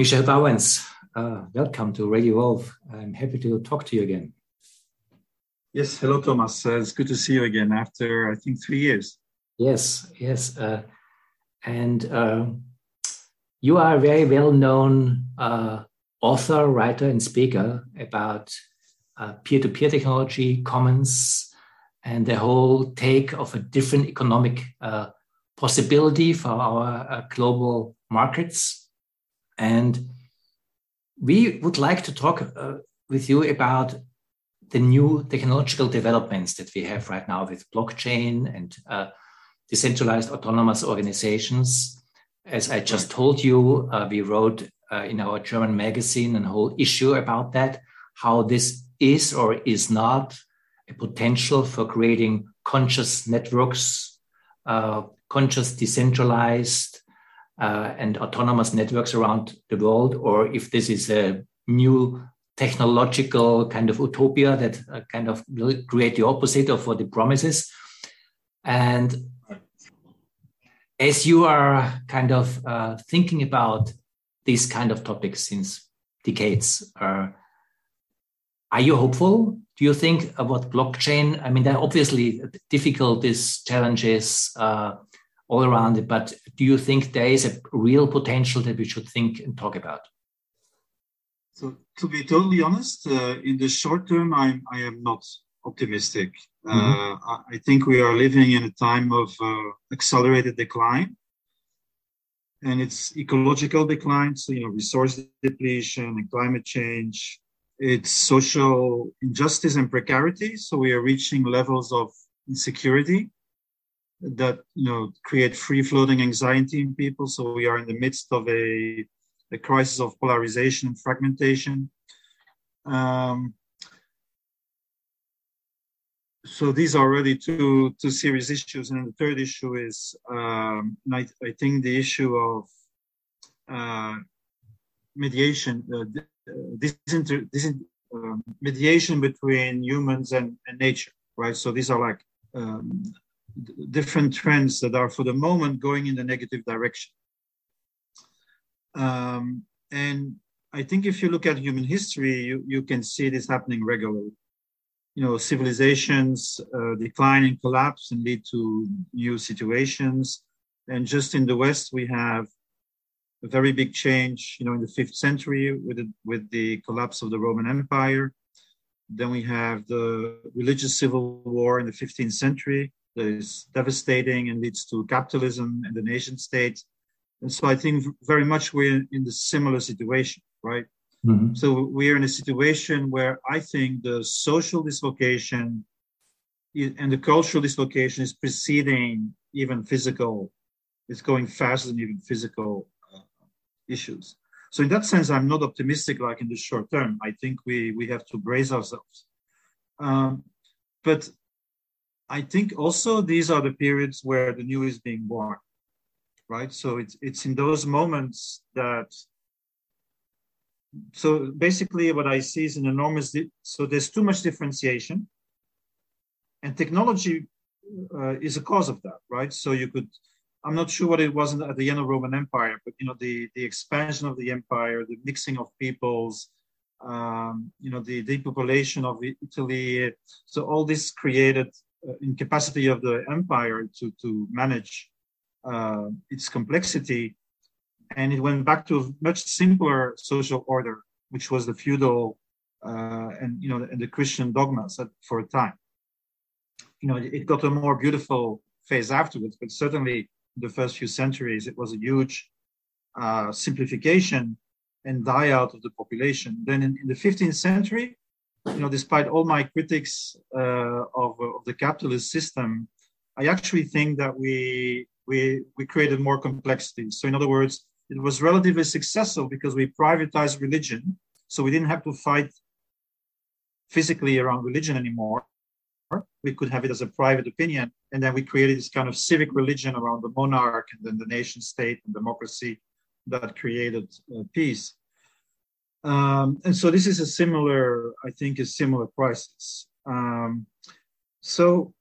Michel Bauwens, uh, welcome to Radio Evolve. I'm happy to talk to you again. Yes, hello, Thomas. Uh, it's good to see you again after, I think, three years. Yes, yes. Uh, and uh, you are a very well known uh, author, writer, and speaker about peer to peer technology, commons, and the whole take of a different economic uh, possibility for our uh, global markets. And we would like to talk uh, with you about the new technological developments that we have right now with blockchain and uh, decentralized autonomous organizations. As I just told you, uh, we wrote uh, in our German magazine a whole issue about that, how this is or is not a potential for creating conscious networks, uh, conscious decentralized uh, and autonomous networks around the world, or if this is a new technological kind of utopia that uh, kind of will create the opposite of what it promises. And as you are kind of uh, thinking about these kind of topics since decades, uh, are you hopeful? Do you think about blockchain? I mean, there are obviously difficulties, challenges uh, all around it, but do you think there is a real potential that we should think and talk about? So, to be totally honest, uh, in the short term, I'm, I am not optimistic. Uh, mm-hmm. Uh, I think we are living in a time of uh, accelerated decline and it's ecological decline, so you know, resource depletion and climate change, it's social injustice and precarity. So we are reaching levels of insecurity that you know create free floating anxiety in people. So we are in the midst of a, a crisis of polarization and fragmentation. Um, so these are already two two serious issues, and the third issue is um, I, I, think the issue of uh, mediation, uh, this, inter, this um, mediation between humans and, and, nature, right? So these are like um, different trends that are for the moment going in the negative direction. Um, and I think if you look at human history, you, you can see this happening regularly. You know, civilizations uh, decline and collapse and lead to new situations. And just in the West, we have a very big change, you know, in the fifth century with the, with the collapse of the Roman Empire. Then we have the religious civil war in the 15th century that is devastating and leads to capitalism and the nation state. And so I think very much we're in the similar situation, right? Mm-hmm. So we're in a situation where I think the social dislocation and the cultural dislocation is preceding even physical. It's going faster than even physical issues. So in that sense, I'm not optimistic like in the short term. I think we, we have to brace ourselves. Um, but I think also these are the periods where the new is being born, right? So it's, it's in those moments that, so basically what I see is an enormous, so there's too much differentiation and technology uh, is a cause of that, right? So you could, I'm not sure what it was at the end of Roman Empire, but you know the the expansion of the empire, the mixing of peoples, um, you know the depopulation of Italy. So all this created incapacity of the empire to to manage uh, its complexity, and it went back to a much simpler social order, which was the feudal uh, and you know and the Christian dogmas for a time. You know it got a more beautiful phase afterwards, but certainly the first few centuries, it was a huge uh, simplification and die out of the population. Then in, in, the 15th century, you know, despite all my critics uh, of, of the capitalist system, I actually think that we, we, we created more complexity. So in other words, it was relatively successful because we privatized religion. So we didn't have to fight physically around religion anymore we could have it as a private opinion. And then we created this kind of civic religion around the monarch and then the nation state and democracy that created uh, peace. Um, and so this is a similar, I think, a similar crisis. Um, so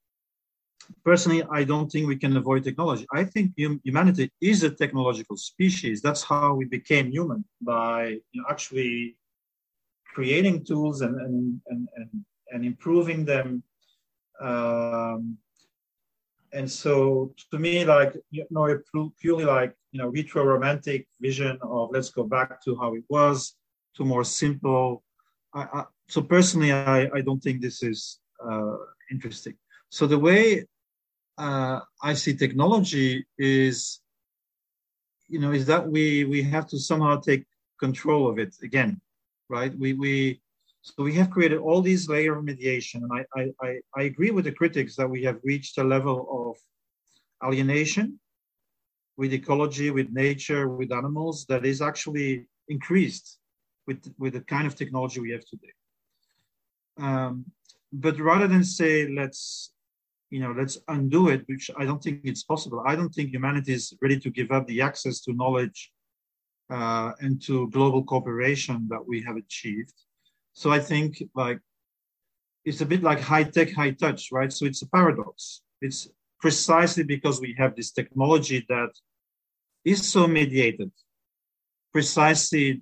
personally, I don't think we can avoid technology. I think humanity is a technological species. That's how we became human by you know, actually creating tools and, and, and, and, and improving them. Um, and so to me, like, you know, purely like, you know, retro romantic vision of let's go back to how it was to more simple. I, I, so personally, I, I don't think this is uh, interesting. So the way uh, I see technology is, you know, is that we we have to somehow take control of it again, right? We we so we have created all these layer of mediation, and I I I agree with the critics that we have reached a level of alienation with ecology, with nature, with animals that is actually increased with with the kind of technology we have today. Um, but rather than say let's you know, let's undo it, which I don't think it's possible. I don't think humanity is ready to give up the access to knowledge uh, and to global cooperation that we have achieved. So I think like it's a bit like high tech, high touch, right? So it's a paradox. It's precisely because we have this technology that is so mediated. Precisely,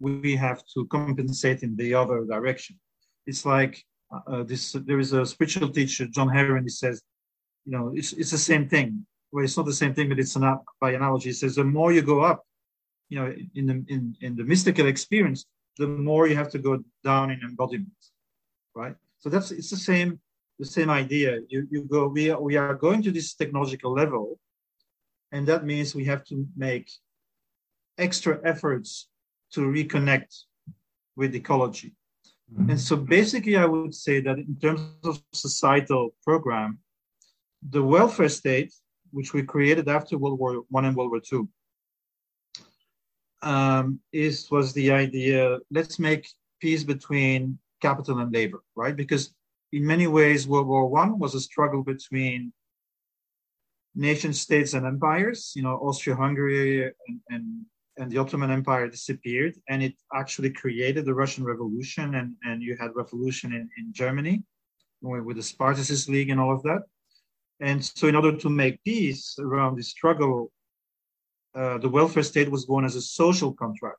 we have to compensate in the other direction. It's like uh, this there is a spiritual teacher, John Heron, he says, you know, it's, it's the same thing. Well, it's not the same thing, but it's an by analogy. He says the more you go up, you know, in the in, in the mystical experience, the more you have to go down in embodiment, right? So that's it's the same the same idea. You you go we are, we are going to this technological level, and that means we have to make extra efforts to reconnect with ecology Mm-hmm. And so basically, I would say that in terms of societal program, the welfare state, which we created after World War One and World War Two, um, is was the idea. Let's make peace between capital and labor, right? Because in many ways, World War One was a struggle between nation states and empires. You know, Austria-Hungary and, and and the Ottoman Empire disappeared, and it actually created the Russian Revolution, and, and you had revolution in, in Germany with the Spartacist League and all of that. And so, in order to make peace around the struggle, uh, the welfare state was born as a social contract.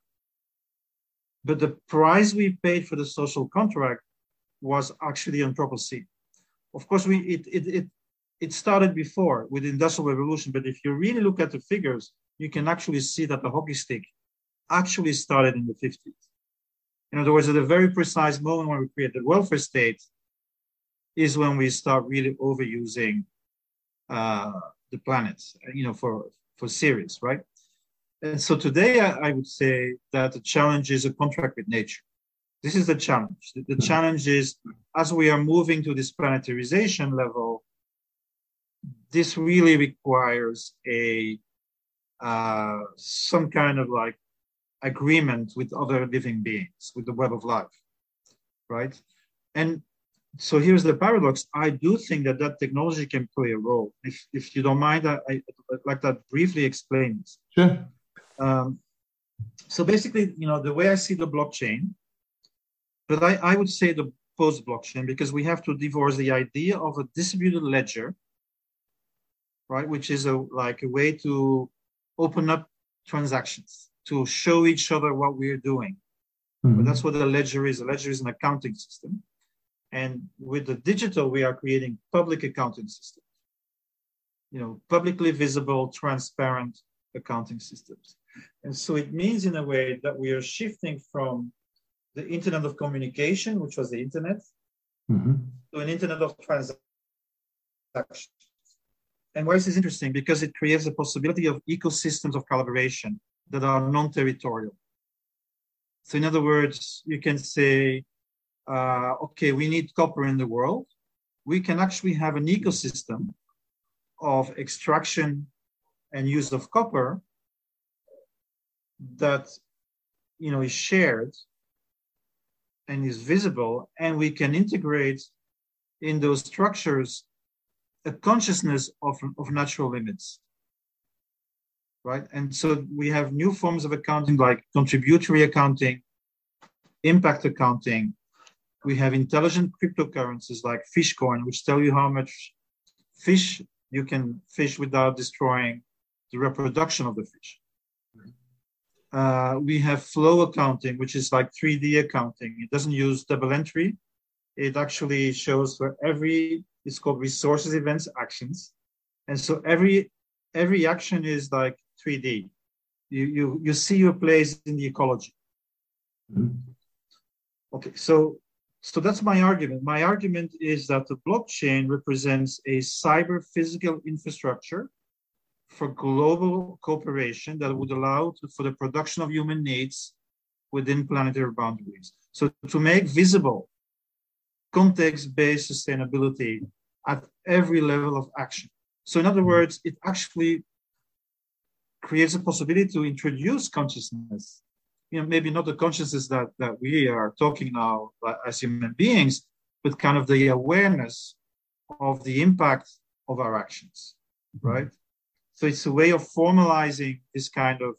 But the price we paid for the social contract was actually anthropocene. Of course, we it, it, it, it started before with the Industrial Revolution, but if you really look at the figures, you can actually see that the hockey stick actually started in the 50s. In other words, at a very precise moment when we create the welfare state is when we start really overusing uh, the planet, you know, for, for serious, right? And so today I, I, would say that the challenge is a contract with nature. This is the challenge. The, the mm-hmm. challenge is as we are moving to this planetarization level, this really requires a uh, some kind of like agreement with other living beings, with the web of life, right? And so here's the paradox. I do think that that technology can play a role. If, if you don't mind, I, I like that briefly explain. Sure. Um, so basically, you know, the way I see the blockchain, but I, I would say the post blockchain because we have to divorce the idea of a distributed ledger, right, which is a like a way to open up transactions to show each other what we're doing. Mm-hmm. That's what a ledger is. A ledger is an accounting system. And with the digital, we are creating public accounting systems. You know, publicly visible, transparent accounting systems. And so it means in a way that we are shifting from the internet of communication, which was the internet, mm-hmm. to an internet of transactions and why is this interesting? Because it creates a possibility of ecosystems of collaboration that are non-territorial. So in other words, you can say, uh, okay, we need copper in the world. We can actually have an ecosystem of extraction and use of copper that you know is shared and is visible and we can integrate in those structures a consciousness of, of natural limits. Right. And so we have new forms of accounting like contributory accounting, impact accounting. We have intelligent cryptocurrencies like Fishcoin, which tell you how much fish, you can fish without destroying the reproduction of the fish. Uh, we have flow accounting, which is like 3D accounting. It doesn't use double entry. It actually shows for every, it's called resources, events, actions. And so every every action is like 3D. You you you see your place in the ecology. Mm-hmm. Okay, so so that's my argument. My argument is that the blockchain represents a cyber physical infrastructure for global cooperation that would allow to, for the production of human needs within planetary boundaries. So to make visible context-based sustainability at every level of action. So in other words, it actually creates a possibility to introduce consciousness you know, maybe not the consciousness that, that we are talking now as human beings, but kind of the awareness of the impact of our actions, right? So it's a way of formalizing this kind of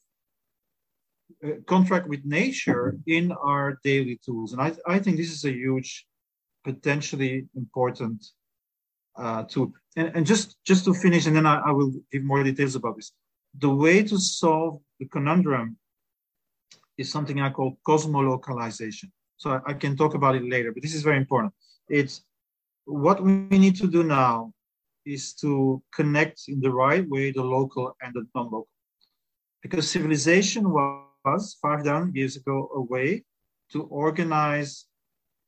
uh, contract with nature in our daily tools. And I, I think this is a huge, potentially important uh, tool. And, and just, just to finish, and then I, I will give more details about this. The way to solve the conundrum is something I call cosmolocalization. So I, I can talk about it later, but this is very important. It's what we need to do now is to connect in the right way the local and the non-local. Because civilization was, 5,000 years ago, a way to organize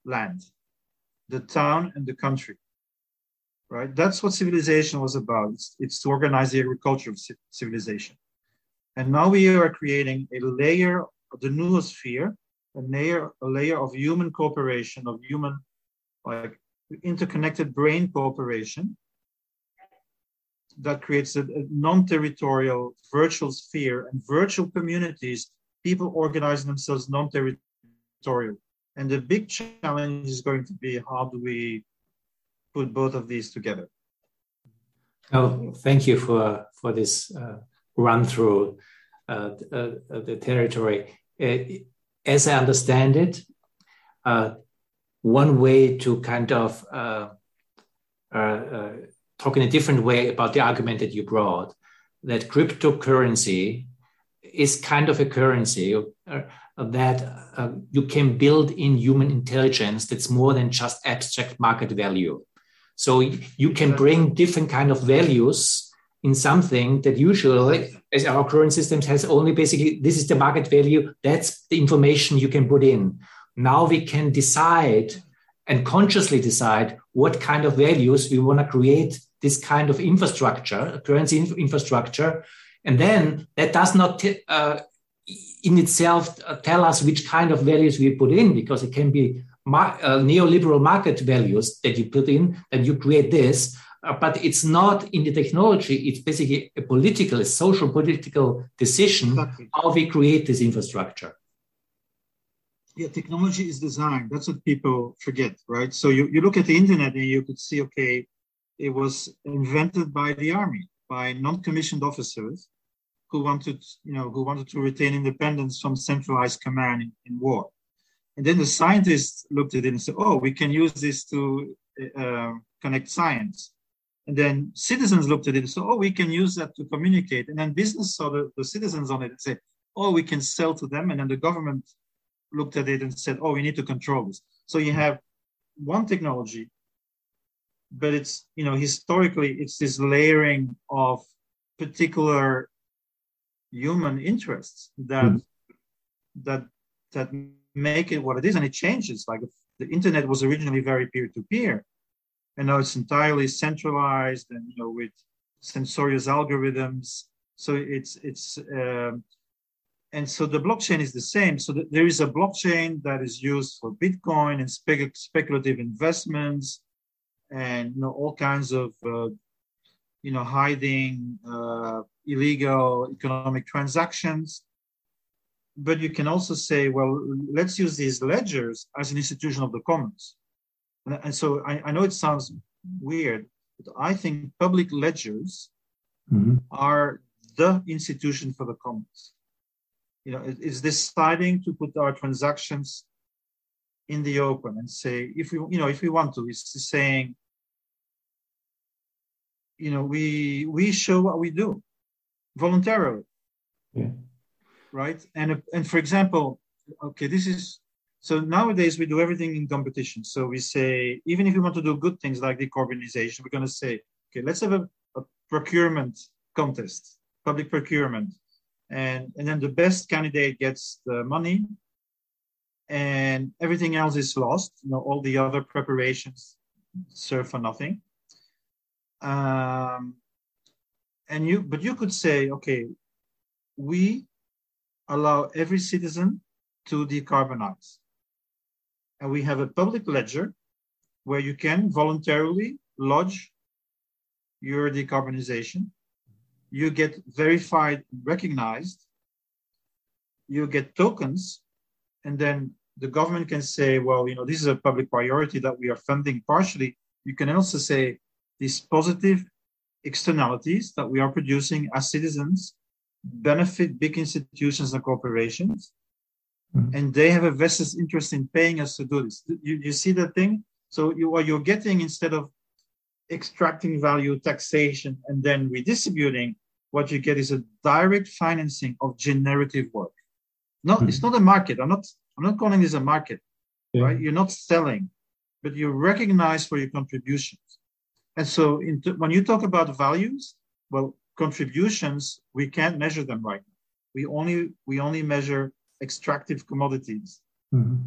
land, the town and the country, right? That's what civilization was about. It's, it's to organize the agriculture of civilization. And now we are creating a layer of the noosphere, a layer, a layer of human cooperation, of human like interconnected brain cooperation that creates a, a non-territorial virtual sphere and virtual communities, people organizing themselves non-territorial. And the big challenge is going to be how do we put both of these together? Oh, thank you for for this uh, run through uh, uh, the territory. Uh, as I understand it, uh, one way to kind of uh, talk in a different way about the argument that you brought that cryptocurrency is kind of a currency that you can build in human intelligence that's more than just abstract market value so you can bring different kind of values in something that usually, as our current systems has only basically this is the market value, that's the information you can put in. Now we can decide and consciously decide what kind of values we want to create this kind of infrastructure, currency infrastructure. And then that does not uh, in itself uh, tell us which kind of values we put in, because it can be uh, neoliberal market values that you put in, and you create this uh, but it's not in the technology. It's basically a political, a social political decision exactly. how we create this infrastructure. Yeah, technology is design. That's what people forget, right? So you, you look at the internet and you could see, okay, it was invented by the army, by non-commissioned officers who wanted, you know, who wanted to retain independence from centralized command in, in war. And then the scientists looked at it and said, oh, we can use this to uh, connect science. And then citizens looked at it and said, oh, we can use that to communicate. And then business saw the, the citizens on it and said, oh, we can sell to them. And then the government looked at it and said, oh, we need to control this. So you have one technology, but it's, you know, historically, it's this layering of particular human interests that, mm. that, that make it what it is. And it changes. Like the internet was originally very peer to peer and now it's entirely centralized and you know with censorious algorithms. So it's it's um, and so the blockchain is the same. So there is a blockchain that is used for Bitcoin and spe- speculative investments, and you know all kinds of uh, you know hiding uh, illegal economic transactions. But you can also say, well, let's use these ledgers as an institution of the commons. And, and so I, I, know it sounds weird, but I think public ledgers mm-hmm. are the institution for the commons. You know, it, it's deciding to put our transactions in the open and say, if we, you know, if we want to, it's saying, you know, we we show what we do voluntarily. Yeah. Right. And and for example, okay, this is so nowadays we do everything in competition. So we say even if we want to do good things like decarbonization, we're going to say, okay, let's have a, a procurement contest, public procurement, and and then the best candidate gets the money, and everything else is lost. You know, all the other preparations serve for nothing. Um, and you, but you could say, okay, we allow every citizen to decarbonize. And we have a public ledger where you can voluntarily lodge your decarbonization. You get verified, recognized. You get tokens. And then the government can say, well, you know, this is a public priority that we are funding partially. You can also say these positive externalities that we are producing as citizens benefit big institutions and corporations. Mm-hmm. And they have a vested interest in paying us to do this. You, you see the thing? So you, what you're getting instead of extracting value, taxation, and then redistributing, what you get is a direct financing of generative work. No, mm-hmm. it's not a market. I'm not. I'm not calling this a market. Yeah. Right? You're not selling, but you're recognized for your contributions. And so, when you talk about values, well, contributions we can't measure them right now. We only we only measure extractive commodities, mm-hmm.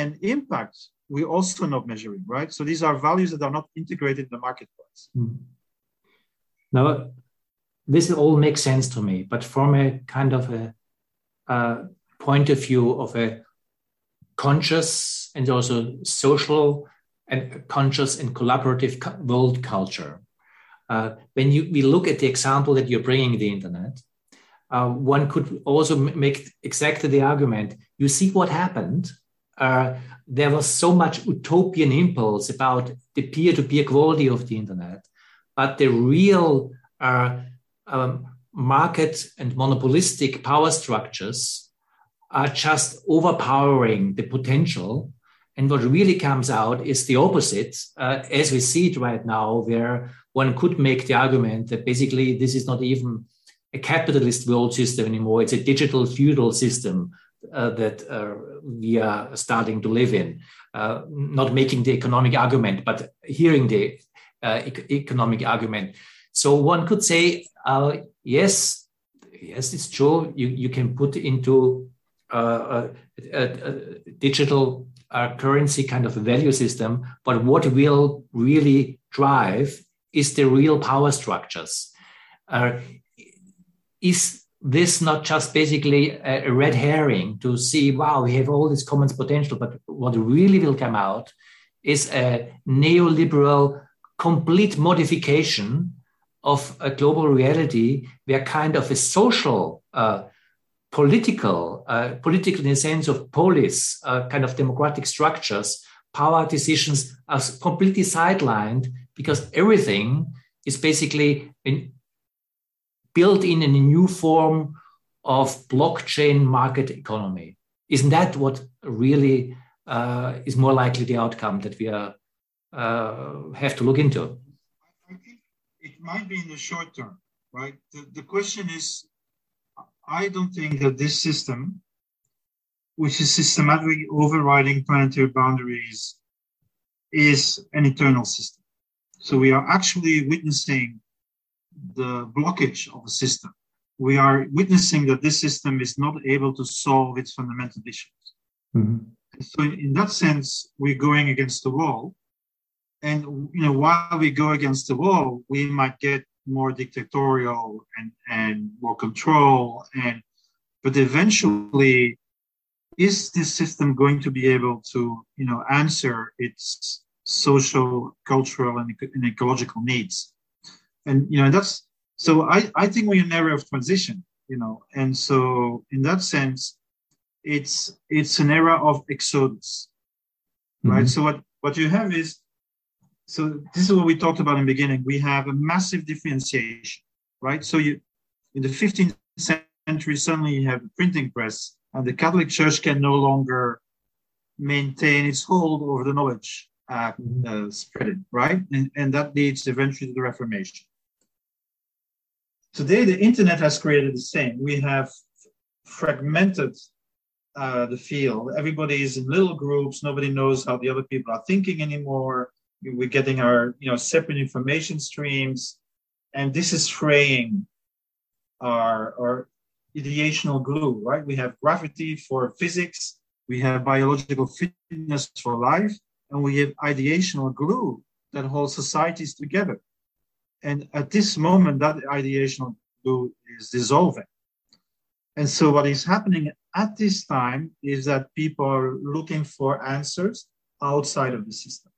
and impact we're also not measuring, right? So these are values that are not integrated in the marketplace. Mm-hmm. Now, this all makes sense to me, but from a kind of a, a point of view of a conscious and also social and conscious and collaborative world culture. Uh, when you, we look at the example that you're bringing the internet, uh, one could also make exactly the argument. You see what happened. Uh, there was so much utopian impulse about the peer-to-peer quality of the internet, but the real uh, um, market and monopolistic power structures are just overpowering the potential. And what really comes out is the opposite, uh, as we see it right now, where one could make the argument that basically this is not even a capitalist world system anymore. It's a digital feudal system uh, that uh, we are starting to live in. Uh, not making the economic argument, but hearing the uh, e- economic argument. So one could say, uh, yes, yes, it's true. You, you can put into a, a, digital uh, currency kind of value system, but what will really drive is the real power structures. Uh, is this not just basically a, a, red herring to see, wow, we have all this commons potential, but what really will come out is a neoliberal complete modification of a global reality where kind of a social uh, political, uh, political in the sense of polis, uh, kind of democratic structures, power decisions are completely sidelined because everything is basically in, built in a new form of blockchain market economy. Isn't that what really uh, is more likely the outcome that we are, uh, have to look into? I think it might be in the short term, right? The, the question is I don't think that this system, which is systematically overriding planetary boundaries, is an eternal system. So we are actually witnessing the blockage of the system. We are witnessing that this system is not able to solve its fundamental issues. Mm-hmm. So in that sense, we're going against the wall. And you know, while we go against the wall, we might get more dictatorial and, and more control and but eventually is this system going to be able to you know answer its social cultural and, and ecological needs and you know that's so i i think we're in an era of transition you know and so in that sense it's it's an era of exodus right mm-hmm. so what what you have is so this is what we talked about in the beginning. We have a massive differentiation, right? So you, in the 15th century, suddenly you have a printing press, and the Catholic Church can no longer maintain its hold over the knowledge uh, uh, spreading, right? And, and that leads eventually to the Reformation. Today, the internet has created the same. We have fragmented uh, the field. Everybody is in little groups. Nobody knows how the other people are thinking anymore. We're getting our, you know, separate information streams, and this is fraying our, our ideational glue, right? We have gravity for physics, we have biological fitness for life, and we have ideational glue that holds societies together. And at this moment, that ideational glue is dissolving. And so, what is happening at this time is that people are looking for answers outside of the system.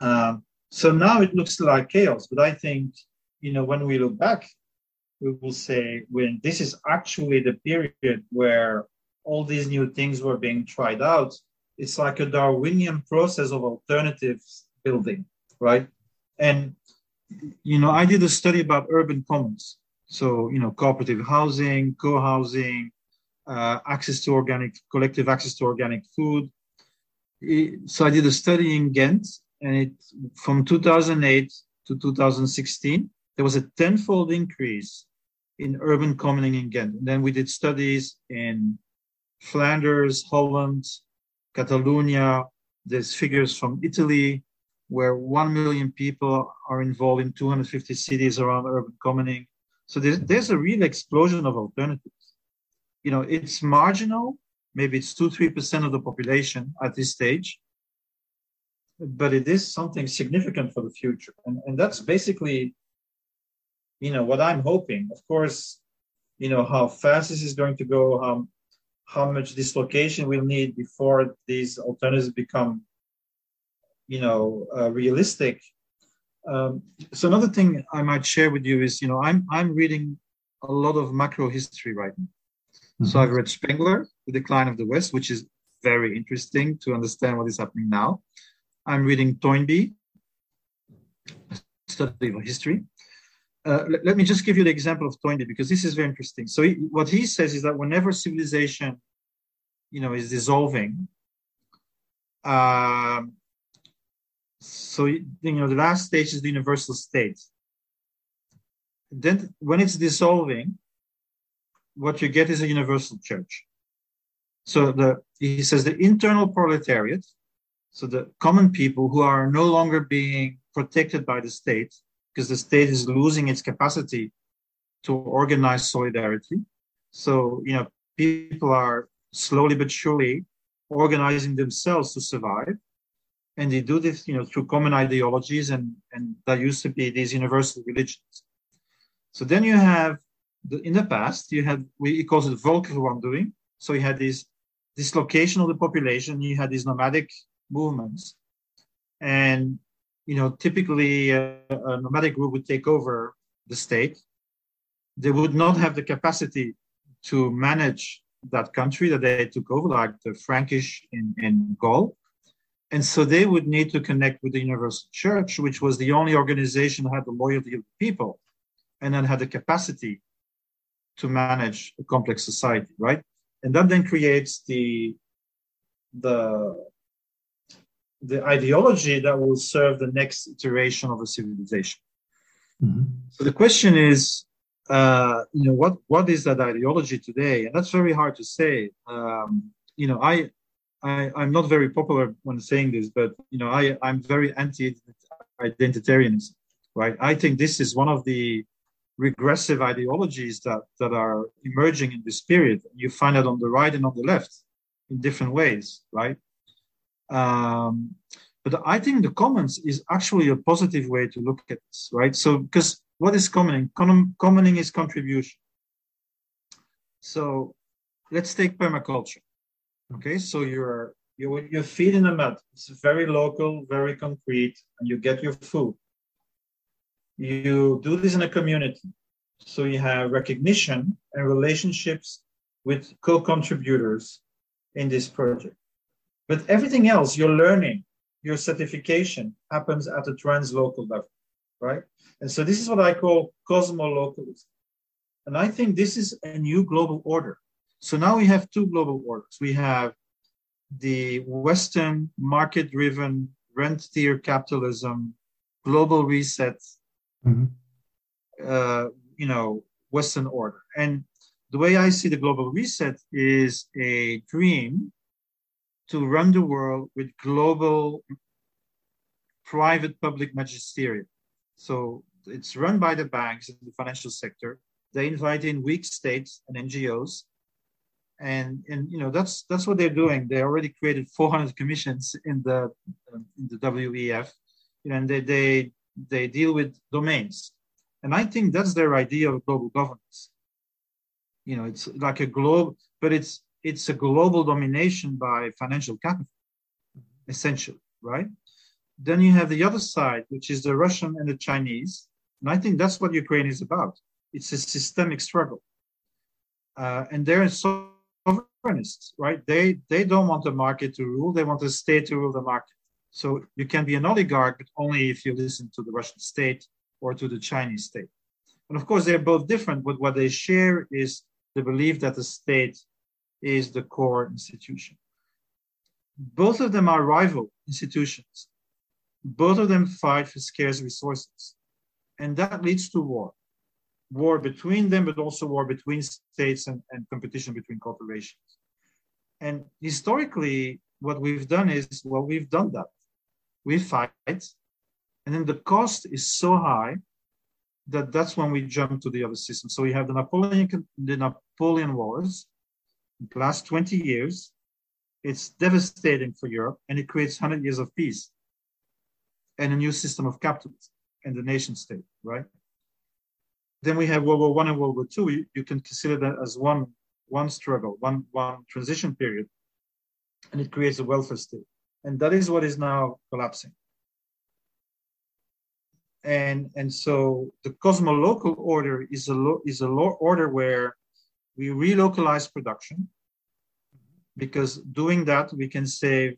Um, so now it looks like chaos, but I think, you know, when we look back, we will say when this is actually the period where all these new things were being tried out, it's like a Darwinian process of alternatives building, right? And you know, I did a study about urban commons. So, you know, cooperative housing, co-housing, uh, access to organic, collective access to organic food. so I did a study in Ghent, and it from 2008 to 2016, there was a tenfold increase in urban commoning in Ghent. And then we did studies in Flanders, Holland, Catalonia. There's figures from Italy, where 1 million people are involved in 250 cities around urban commoning. So there's, there's a real explosion of alternatives. You know, it's marginal, maybe it's 2 3% of the population at this stage, but it is something significant for the future. And, and that's basically, you know, what I'm hoping. Of course, you know, how fast this is going to go, how, how much dislocation we'll need before these alternatives become you know uh, realistic. Um, so another thing i might share with you is you know i'm i'm reading a lot of macro history right now. Mm-hmm. so i've read spengler the decline of the west which is very interesting to understand what is happening now. I'm reading toynbee a study of history uh, let, let, me just give you the example of Toynbee because this is very interesting. So he, what he says is that whenever civilization, you know, is dissolving, um, so you know the last stage is the universal state. Then when it's dissolving, what you get is a universal church. So the he says the internal proletariat, so the common people who are no longer being protected by the state because the state is losing its capacity to organize solidarity. So you know people are slowly but surely organizing themselves to survive and they do this, you know, through common ideologies, and and that used to be these universal religions. So then you have the, in the past you had we it calls it Volkerwandeling. So you had this dislocation of the population. You had these nomadic movements, and you know typically a, a nomadic group would take over the state. They would not have the capacity to manage that country that they took over, like the Frankish in, in Gaul and so they would need to connect with the Universal Church, which was the only organization that had the loyalty of the people and then had the capacity to manage a complex society, right? And that then creates the the the ideology that will serve the next iteration of a civilization. Mm-hmm. So the question is, uh, you know, what what is that ideology today? And that's very hard to say. Um, you know, I I, I'm not very popular when saying this, but you know, I, I'm very anti-identitarianism, right? I think this is one of the regressive ideologies that, that are emerging in this period. You find it on the right and on the left in different ways, right? Um, but I think the commons is actually a positive way to look at this, right? So, because what is commoning? commoning is contribution. So, let's take permaculture. Okay, so you're you you feed in the mud. It's very local, very concrete, and you get your food. You do this in a community, so you have recognition and relationships with co-contributors in this project. But everything else, your learning, your certification happens at the translocal level, right? And so this is what I call cosmolocalism. And I think this is a new global order. So now we have two global orders. We have the Western market driven rentier capitalism, global reset, mm-hmm. uh, you know, Western order. And the way I see the global reset is a dream to run the world with global private public magisterium. So it's run by the banks and the financial sector. They invite in weak states and NGOs and and you know that's that's what they're doing. They already created 400 commissions in the in the WEF, you know, and they they they deal with domains, and I think that's their idea of global governance. You know, it's like a globe, but it's it's a global domination by financial capital, essentially, right? Then you have the other side, which is the Russian and the Chinese, and I think that's what Ukraine is about. It's a systemic struggle, uh, and they're so sovereignists, right? They they don't want the market to rule; they want the state to rule the market. So you can be an oligarch, but only if you listen to the Russian state or to the Chinese state. And of course, they're both different, but what they share is the belief that the state is the core institution. Both of them are rival institutions. Both of them fight for scarce resources. And that leads to war war between them, but also war between states and, and competition between corporations. And historically, what we've done is, well, we've done that. We fight, and then the cost is so high that that's when we jump to the other system. So we have the Napoleon, the Napoleon Wars, the last 20 years. It's devastating for Europe, and it creates 100 years of peace and a new system of capitalism and the nation state, right? Then we have World War One and World War Two. You, you can consider that as one one struggle, one one transition period, and it creates a welfare state, and that is what is now collapsing. And and so the cosmolocal order is a lo- is a lo- order where we relocalize production, because doing that we can save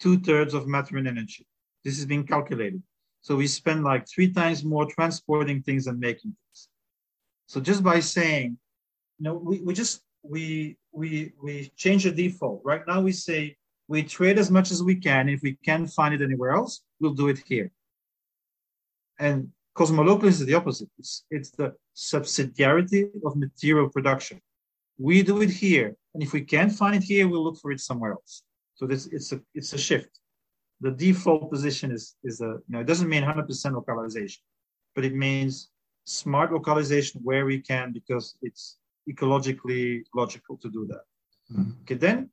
two thirds of matter and energy. This is being calculated. So we spend like three times more transporting things and making things. So just by saying, you know, we, we just we we we change the default. Right now we say we trade as much as we can. If we can't find it anywhere else, we'll do it here. And cosmolocalism is the opposite. It's, it's the subsidiarity of material production. We do it here, and if we can't find it here, we'll look for it somewhere else. So this it's a it's a shift the default position is is a you know it doesn't mean 100% localization, but it means smart localization where we can because it's ecologically logical to do that. Mm-hmm. Okay, then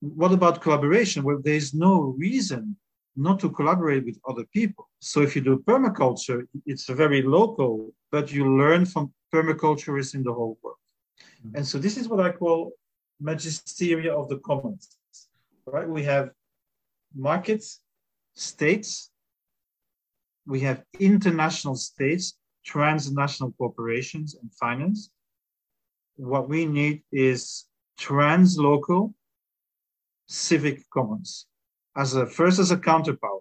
what about collaboration? Well, there's no reason not to collaborate with other people. So if you do permaculture, it's very local, but you learn from permaculturists in the whole world. Mm-hmm. And so this is what I call magisteria of the commons. Right? We have markets, states, we have international states, transnational corporations, and finance. What we need is translocal civic commons as a first as a counterpower.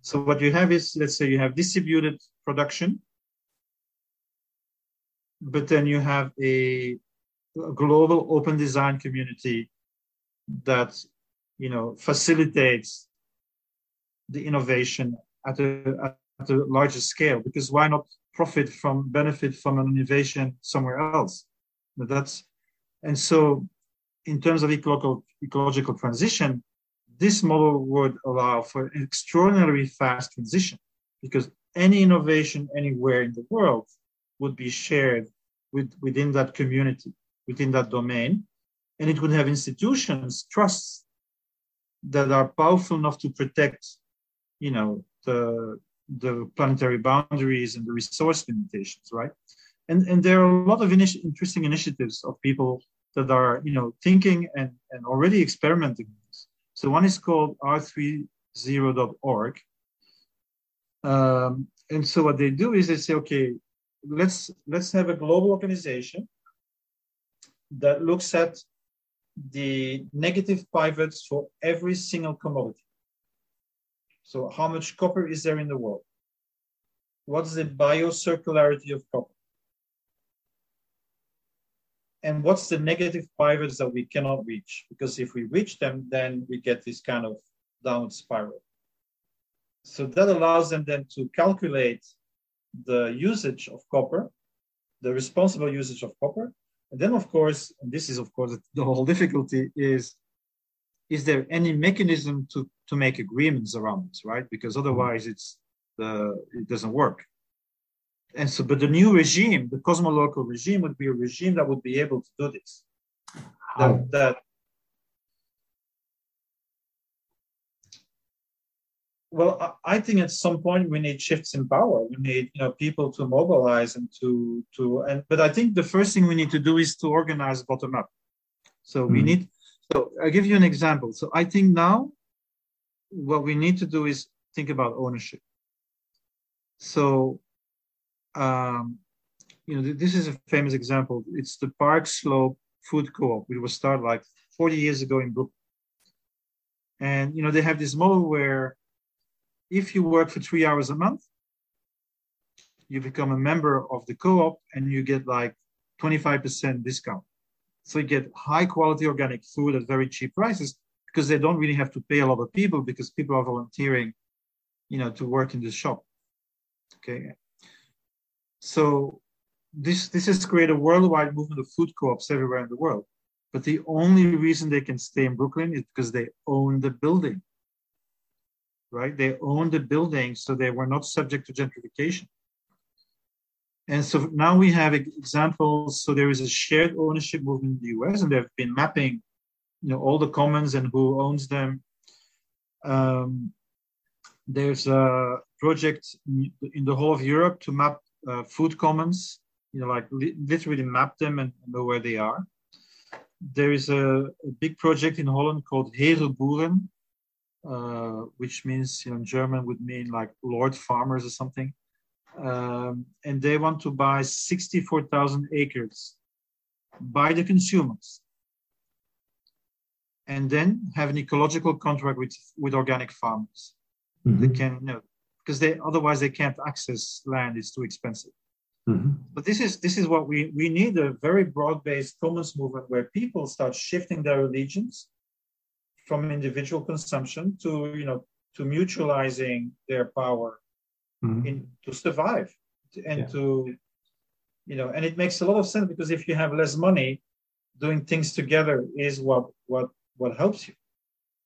So what you have is, let's say you have distributed production, but then you have a, a global open design community that you know, facilitates the innovation at a, at a larger scale. Because why not profit from, benefit from an innovation somewhere else? But that's, and so in terms of ecological, ecological transition, this model would allow for an extraordinarily fast transition because any innovation anywhere in the world would be shared with, within that community, within that domain. And it would have institutions, trusts that are powerful enough to protect, you know, the the planetary boundaries and the resource limitations, right? And and there are a lot of initi- interesting initiatives of people that are, you know, thinking and and already experimenting. So one is called R30.org. Um, and so what they do is they say, okay, let's let's have a global organization that looks at the negative pivots for every single commodity. So how much copper is there in the world? What's the biocircularity of copper? And what's the negative pivots that we cannot reach? Because if we reach them, then we get this kind of downward spiral. So that allows them then to calculate the usage of copper, the responsible usage of copper. And then, of course, this is, of course, the whole difficulty is is there any mechanism to, to make agreements around this, right? Because otherwise it's the, it doesn't work. And so, but the new regime, the cosmological regime, would be a regime that would be able to do this. That, that well, I think at some point we need shifts in power. We need, you know, people to mobilize and to to and. But I think the first thing we need to do is to organize bottom up. So mm-hmm. we hmm. need. So I'll give you an example. So I think now, what we need to do is think about ownership. So, um, you know, this is a famous example. It's the Park Slope Food Co-op. It was started like 40 years ago in Brooklyn. And you know, they have this model where if you work for three hours a month, you become a member of the co-op and you get like 25% discount. So you get high quality organic food at very cheap prices because they don't really have to pay a lot of people because people are volunteering, you know, to work in the shop. Okay. So this this has created a worldwide movement of food co-ops everywhere in the world. But the only reason they can stay in Brooklyn is because they own the building right? They own the building, so they were not subject to gentrification. And so now we have examples. So there is a shared ownership movement in the US, and they've been mapping, you know, all the commons and who owns them. Um, there's a project in the whole of Europe to map uh, food commons, you know, like li- literally map them and know where they are. There is a, a big project in Holland called Herenboeren, uh, which means you know, in German would mean like Lord Farmers or something. Um, and they want to buy 64,000 acres by the consumers and then have an ecological contract with, with organic farmers. Mm-hmm. They can, you know, because they otherwise they can't access land; it's too expensive. Mm-hmm. But this is this is what we we need a very broad-based commons movement where people start shifting their allegiance from individual consumption to you know to mutualizing their power mm-hmm. in to survive and yeah. to you know and it makes a lot of sense because if you have less money doing things together is what what what helps you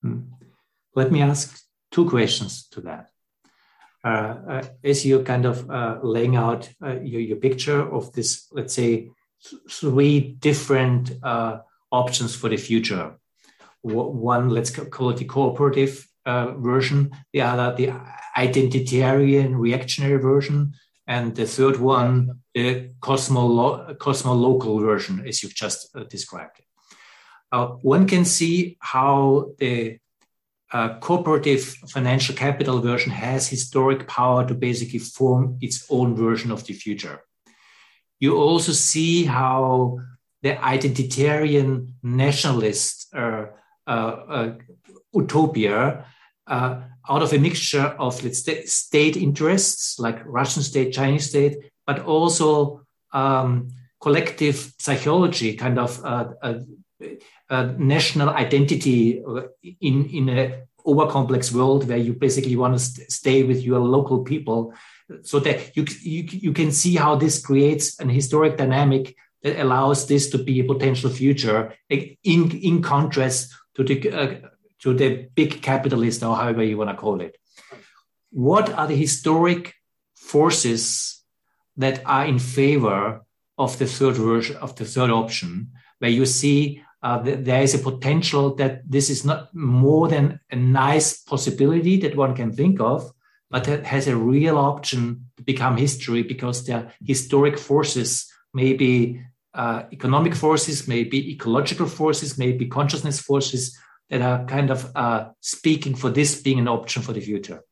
mm. let me ask two questions to that as you're kind of uh, laying out uh, your, your picture of this let's say three different uh, options for the future one, let's call it the cooperative uh, version, the other, the identitarian reactionary version, and the third one, the cosmo, cosmo local version, as you've just uh, described it. Uh, one can see how the uh, cooperative financial capital version has historic power to basically form its own version of the future. You also see how the identitarian nationalist uh, uh, uh, utopia uh, out of a mixture of let's say state interests like Russian state, Chinese state, but also um, collective psychology, kind of national identity in in a over complex world where you basically want to st stay with your local people so that you, you you can see how this creates an historic dynamic that allows this to be a potential future in in contrast to the uh, to the big capitalist or however you want to call it. What are the historic forces that are in favor of the third version of the third option, where you see uh, th there is a potential that this is not more than a nice possibility that one can think of, but that has a real option to become history because there are historic forces, maybe uh, economic forces, maybe ecological forces, maybe consciousness forces that are kind of uh, speaking for this being an option for the future?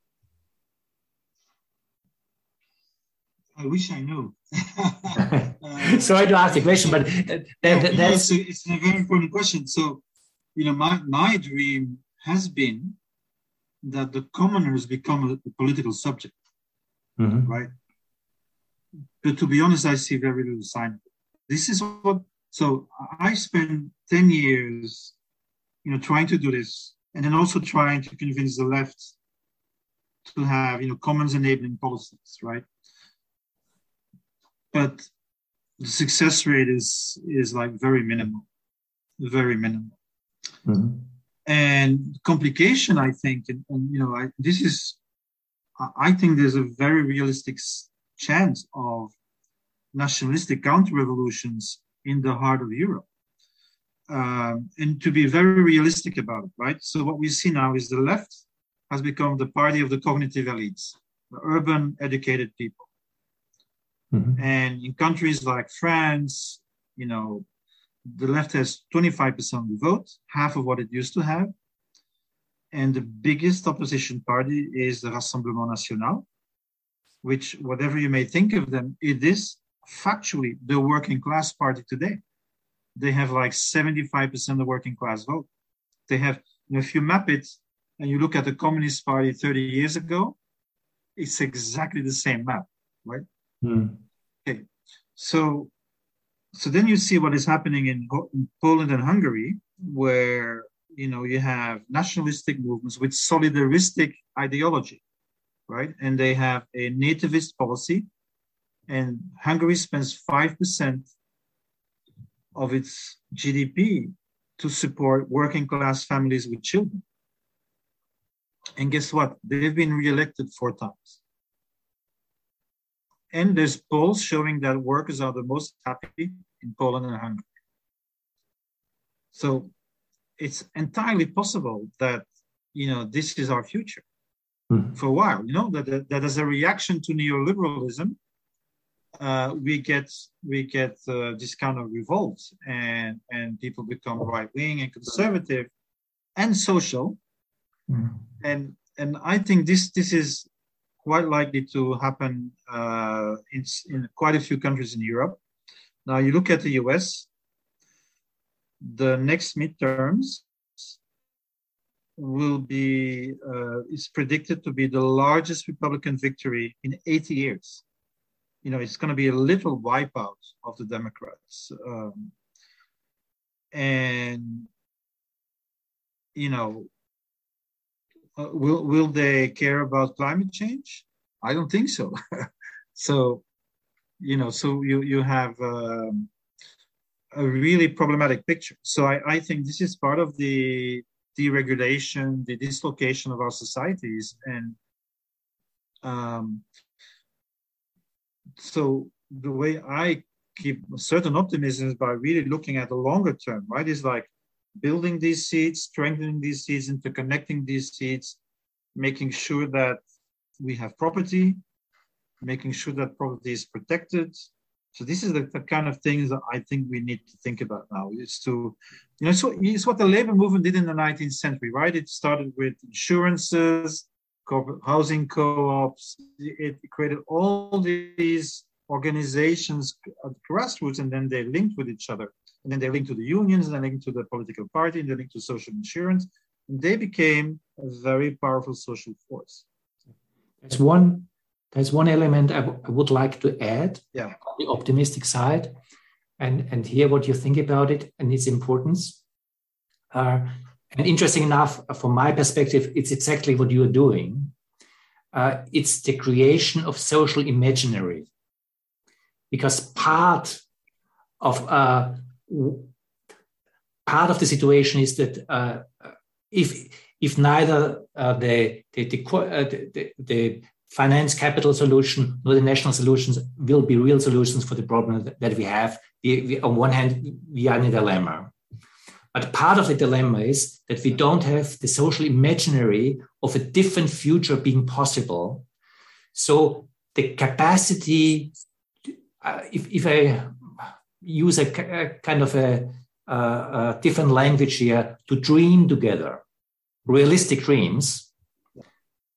I wish I knew. uh, Sorry to ask the question, but that, that, that's it's a, it's a very important question. So, you know, my, my dream has been that the commoners become a, a political subject, mm-hmm. right? But to be honest, I see very little sign this is what So I spent 10 years, you know, trying to do this and then also trying to convince the left to have, you know, commons enabling policies, right? But the success rate is is like very minimal, very minimal. Mm-hmm. And complication, I think, and, and you know, I, this is, I think there's a very realistic chance of nationalistic counter revolutions in the heart of Europe. Um, and to be very realistic about it, right? So what we see now is the left has become the party of the cognitive elites, the urban educated people. Mm-hmm. And in countries like France, you know, the left has 25% of the vote, half of what it used to have. And the biggest opposition party is the Rassemblement National, which, whatever you may think of them, it is factually the working class party today. They have like 75% of the working class vote. They have, if you map it and you look at the Communist Party 30 years ago, it's exactly the same map, right? Mm. Okay, so so then you see what is happening in, Poland and Hungary, where you know you have nationalistic movements with solidaristic ideology, right? And they have a nativist policy and Hungary spends 5% of its GDP to support working class families with children. And guess what? They've been re-elected four times. And there's polls showing that workers are the most happy in Poland and Hungary. So it's entirely possible that you know this is our future mm. for a while. You know that, that, that as a reaction to neoliberalism, uh, we get we get uh, this kind of revolt and and people become right wing and conservative and social mm. and and I think this this is quite likely to happen uh, in in quite a few countries in Europe. Now you look at the U.S. The next midterms will be uh, is predicted to be the largest Republican victory in 80 years you know, it's going to be a little wipeout of the Democrats. Um, and, you know, uh, will, will they care about climate change? I don't think so. so, you know, so you, you have um, a really problematic picture. So I, I think this is part of the deregulation, the dislocation of our societies. And um, so the way I keep certain optimism is by really looking at the longer term, right? Is like building these seeds, strengthening these seeds, interconnecting these seeds, making sure that we have property, making sure that property is protected. So this is the, the kind of things that I think we need to think about now. Is to, you know, so it's what the labor movement did in the 19th century, right? It started with insurances, housing co-ops. It created all these organizations at grassroots, and then they linked with each other. And then they linked to the unions, and they linked to the political party, and they linked to social insurance. And they became a very powerful social force. That's one. That's one element I, would like to add. Yeah. On the optimistic side, and and hear what you think about it and its importance. Uh, and interesting enough, from my perspective, it's exactly what you're doing. Uh, it's the creation of social imaginary. Because part of uh, part of the situation is that uh, if if neither uh, the the, the, uh, the, the finance capital solution nor the national solutions will be real solutions for the problem that we have. We, we, on one hand, we are in a dilemma. But part of the dilemma is that we don't have the social imaginary of a different future being possible. So the capacity, uh, if, if I use a, a kind of a, a, a, different language here, to dream together, realistic dreams,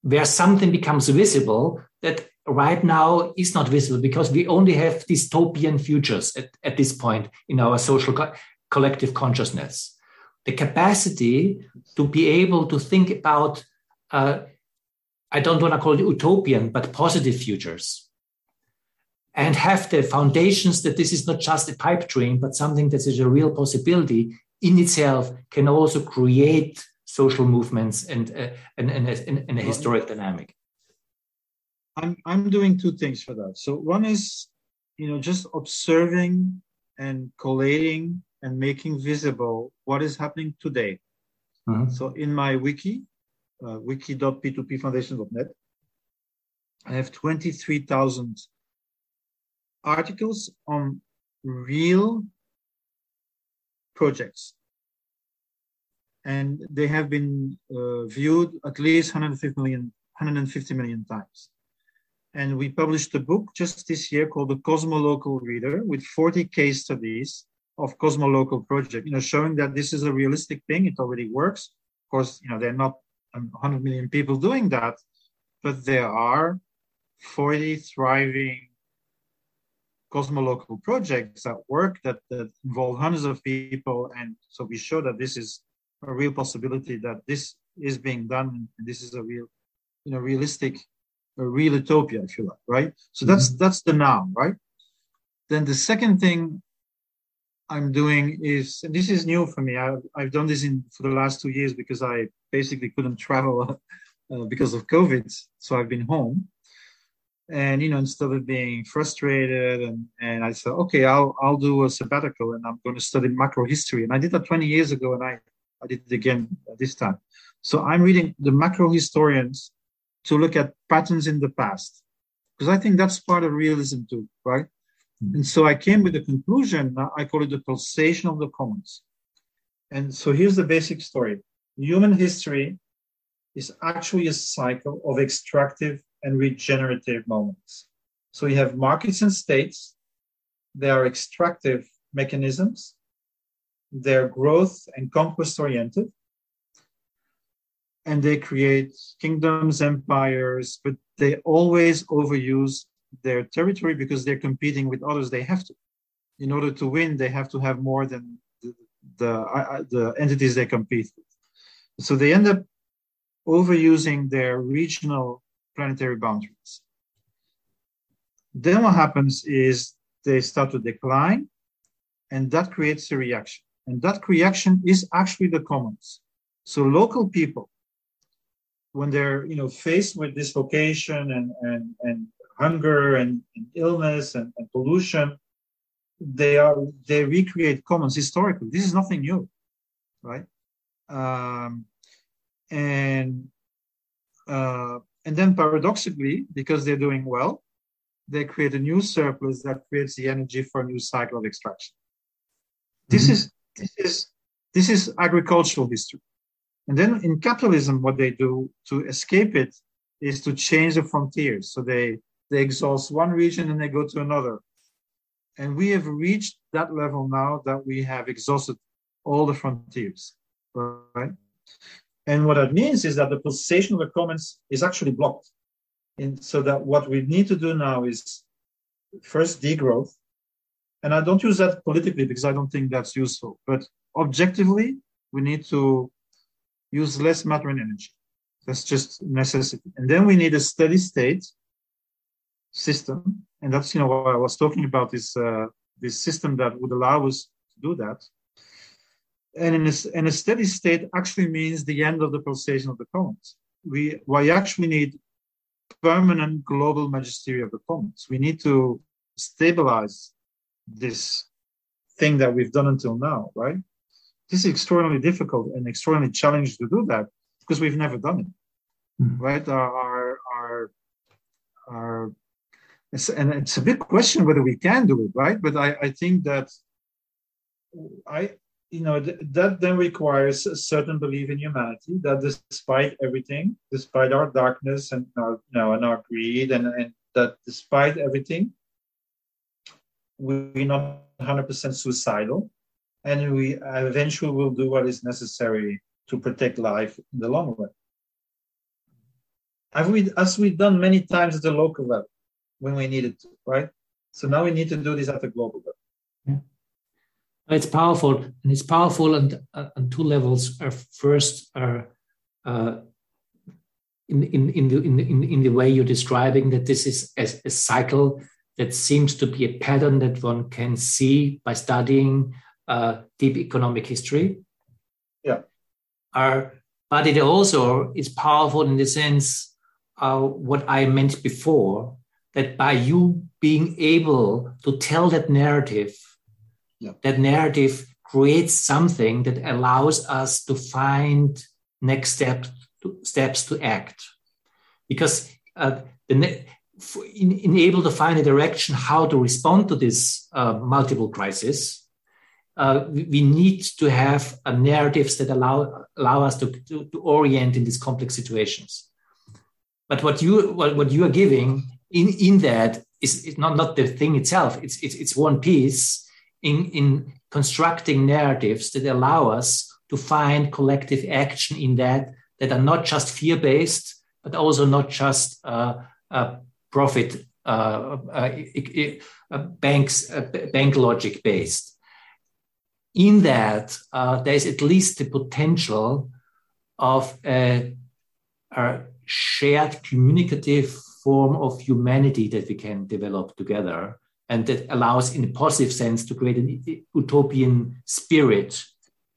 where something becomes visible that right now is not visible because we only have dystopian futures at, at this point in our social collective consciousness. The capacity to be able to think about, uh, I don't want to call it utopian, but positive futures. And have the foundations that this is not just a pipe dream, but something that is a real possibility in itself can also create social movements and, uh, and, and, and, and a historic dynamic. I'm, I'm doing two things for that. So one is, you know, just observing and collating and making visible what is happening today. Mm-hmm. So in my wiki, uh, wiki.p2pfoundation.net, I have 23,000 articles on real projects. And they have been uh, viewed at least 150 million, 150 million times. And we published a book just this year called the Cosmolocal Reader with 40 case studies of Cosmolocal project, you know, showing that this is a realistic thing. It already works. Of course, you know, there are not 100 million people doing that, but there are 40 thriving cosmolocal projects that work that, that involve hundreds of people. And so we show that this is a real possibility that this is being done and this is a real, you know, realistic, a real utopia, if you like, right? So that's mm-hmm. that's the now, right? Then the second thing I'm doing is, and this is new for me. I've, I've done this in for the last two years because I basically couldn't travel uh, because of COVID. So I've been home and you know instead of being frustrated and, and i said okay i'll i'll do a sabbatical and i'm going to study macro history. And i did that 20 years ago and i i did it again this time. So i'm reading the macro historians to look at patterns in the past because i think that's part of realism too right? Mm-hmm. and so i came with the conclusion i call it the pulsation of the commons. And so here's the basic story. Human history is actually a cycle of extractive and regenerative moments. So you have markets and states. They are extractive mechanisms. They're growth and conquest oriented. And they create kingdoms, empires, but they always overuse their territory because they're competing with others. They have to. In order to win, they have to have more than the, the, uh, the entities they compete with. So they end up overusing their regional planetary boundaries. Then what happens is they start to decline, and that creates a reaction. And that reaction is actually the commons. So local people, when they're you know faced with dislocation and and, and hunger and, and illness and, and pollution, they are they recreate commons historically. This is nothing new, right? Um, and uh, and then paradoxically, because they're doing well, they create a new surplus that creates the energy for a new cycle of extraction. This mm-hmm. is this is this is agricultural history. And then in capitalism, what they do to escape it is to change the frontiers. So they they exhaust one region and they go to another. And we have reached that level now that we have exhausted all the frontiers, right? And what that means is that the pulsation of the commons is actually blocked. And so that what we need to do now is first degrowth. And I don't use that politically because I don't think that's useful. But objectively, we need to use less matter and energy. That's just necessity. And then we need a steady state system. And that's you know what I was talking about this uh, this system that would allow us to do that and in a, in a, steady state actually means the end of the pulsation of the commons. We, we actually need permanent global magisterium of the commons. We need to stabilize this thing that we've done until now, right? This is extraordinarily difficult and extraordinarily challenging to do that because we've never done it, mm-hmm. right? Our, our, our, our it's, and it's a big question whether we can do it, right? But I, I think that I, you know th- that then requires a certain belief in humanity that despite everything despite our darkness and our you know and our greed and, and that despite everything we're not 100% suicidal and we eventually will do what is necessary to protect life in the long run. As, we, as we've done many times at the local level when we needed to right? So now we need to do this at the global level. Yeah. It's powerful, and it's powerful on, uh, on two levels. Uh, first, uh, uh, in, in, in, the, in, in, in the way you're describing that this is a, a cycle that seems to be a pattern that one can see by studying uh, deep economic history. Yeah. Uh, but it also is powerful in the sense uh, what I meant before that by you being able to tell that narrative, yeah. that narrative creates something that allows us to find next steps to, steps to act because uh, the in, in, able to find a direction how to respond to this uh, multiple crisis, uh, we, we, need to have narratives that allow allow us to, to, to, orient in these complex situations. But what you what, what you are giving in in that is, is not not the thing itself. It's it's, it's one piece in in constructing narratives that allow us to find collective action in that that are not just fear based but also not just uh, uh, profit uh, banks bank logic based. In that, there is at least the potential of a, a shared communicative form of humanity that we can develop together and that allows in a positive sense to create an utopian spirit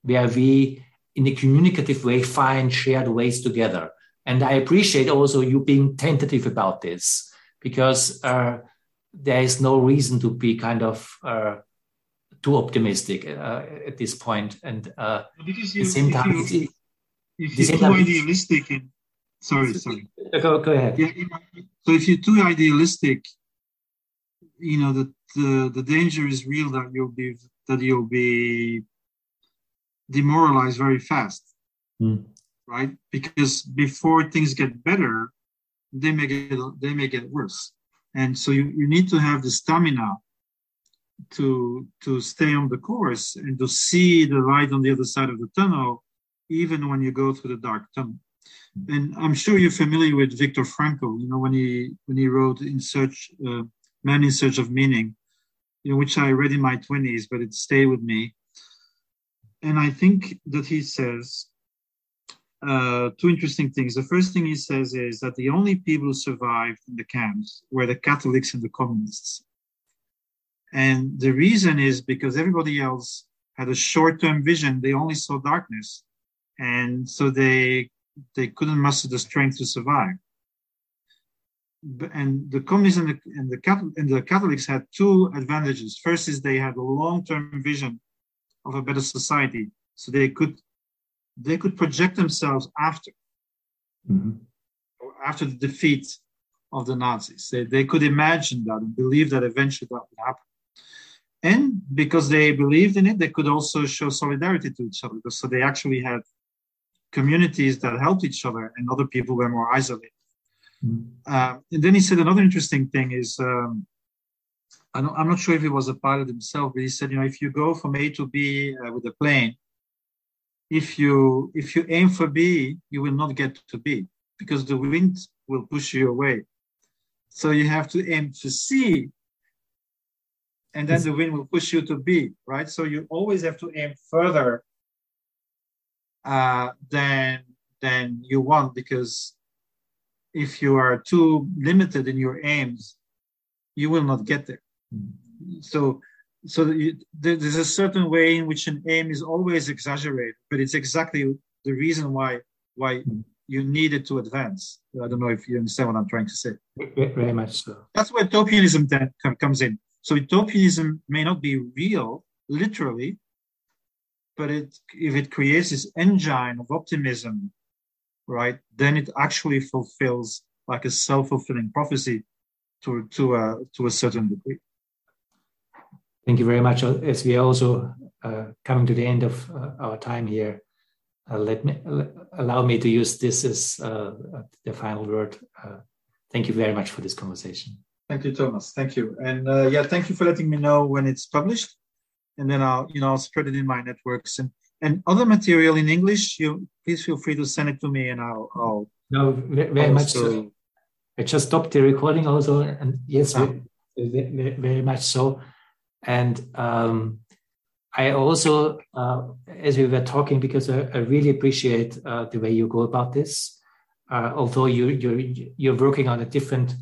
where we in a communicative way find shared ways together and I appreciate also you being tentative about this because uh, there is no reason to be kind of uh, too optimistic uh, at this point. And uh, because you, the same time, if, you, if you're too idealistic, in, sorry, sorry. Go, go ahead. Yeah, so if you're too idealistic, you know that the, the danger is real that you'll be that you'll be demoralized very fast. Mm right? Because before things get better, they may get they may get worse, and so you, you need to have the stamina to to stay on the course and to see the light on the other side of the tunnel, even when you go through the dark tunnel. And I'm sure you're familiar with Viktor Frankl. You know when he when he wrote "In Search," uh, "Man in Search of Meaning," you know, which I read in my 20s, but it stayed with me. And I think that he says uh, two interesting things. The first thing he says is that the only people who survived in the camps were the Catholics and the communists. And the reason is because everybody else had a short-term vision. They only saw darkness. And so they they couldn't muster the strength to survive. And the communists and the, and the, and the Catholics had two advantages. First is they had a long-term vision of a better society. So they could they could project themselves after, mm-hmm. after the defeat of the Nazis. They, they could imagine that and believe that eventually that would happen. And because they believed in it, they could also show solidarity to each other. So they actually had communities that helped each other, and other people were more isolated. Mm-hmm. Uh, and then he said another interesting thing is um, I'm not sure if he was a pilot himself, but he said, you know, if you go from A to B uh, with a plane, if you if you aim for B, you will not get to B because the wind will push you away. So you have to aim to C, and then the wind will push you to B, right? So you always have to aim further uh, than than you want because if you are too limited in your aims, you will not get there. Mm-hmm. So so you, there's a certain way in which an aim is always exaggerated, but it's exactly the reason why why you needed to advance. I don't know if you understand what I'm trying to say. Very much so. That's where utopianism then comes in. So utopianism may not be real, literally, but it if it creates this engine of optimism, right, then it actually fulfills like a self-fulfilling prophecy to to a to a certain degree. Thank you very much. As we are also uh, coming to the end of uh, our time here, uh, let me allow me to use this as uh, the final word. Uh, thank you very much for this conversation. Thank you, Thomas. Thank you, and uh, yeah, thank you for letting me know when it's published, and then I'll you know I'll spread it in my networks and and other material in English. You please feel free to send it to me, and I'll. I'll no, very also... much. So. I just stopped the recording also, and yes, ah. very, very much so. And um, I also, uh, as we were talking, because I, I really appreciate uh, the way you go about this. Uh, although you, you're you're working on a different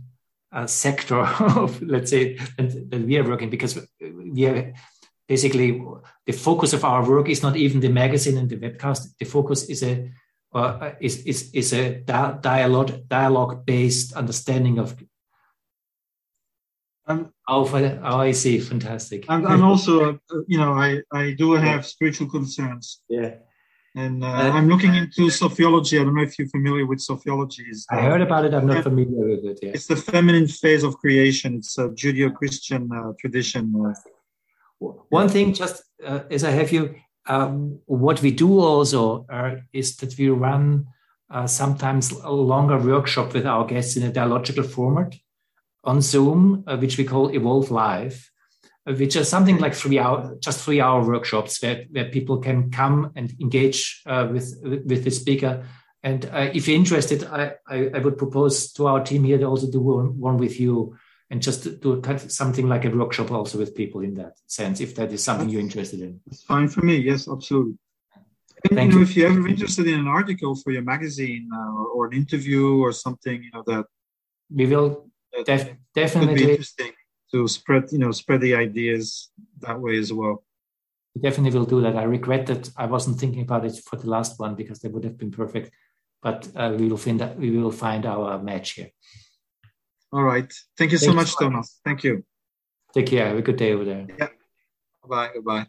uh, sector of, let's say, that, that, we are working because we are basically the focus of our work is not even the magazine and the webcast. The focus is a uh, is, is, is a dialogue dialogue based understanding of um, oh, oh, I see. Fantastic. I'm, I'm also, uh, you know, I, I do have yeah. spiritual concerns. Yeah. And uh, uh, I'm looking into sophiology. I don't know if you're familiar with sophiology. I heard about it. I'm not familiar with it. Yeah. It's the feminine phase of creation. It's a Judeo-Christian uh, tradition. One thing, just uh, as I have you, um, what we do also uh, is that we run uh, sometimes a longer workshop with our guests in a dialogical format on Zoom, uh, which we call Evolve Live, uh, which is something like three hour, just three hour workshops where, where people can come and engage uh, with with the speaker. And uh, if you're interested, I, I, I, would propose to our team here to also do one, one with you and just do something like a workshop also with people in that sense, if that is something you're interested in. It's fine for me. Yes, absolutely. And, Thank you know, you. if you're ever interested in an article for your magazine uh, or, or, an interview or something, you know that we will Def- definitely be interesting to spread you know spread the ideas that way as well we definitely will do that i regret that i wasn't thinking about it for the last one because they would have been perfect but uh, we will find that we will find our match here all right. Thank you so much thomas. Thank you. Take care. Have a good day over there. Yeah. Bye bye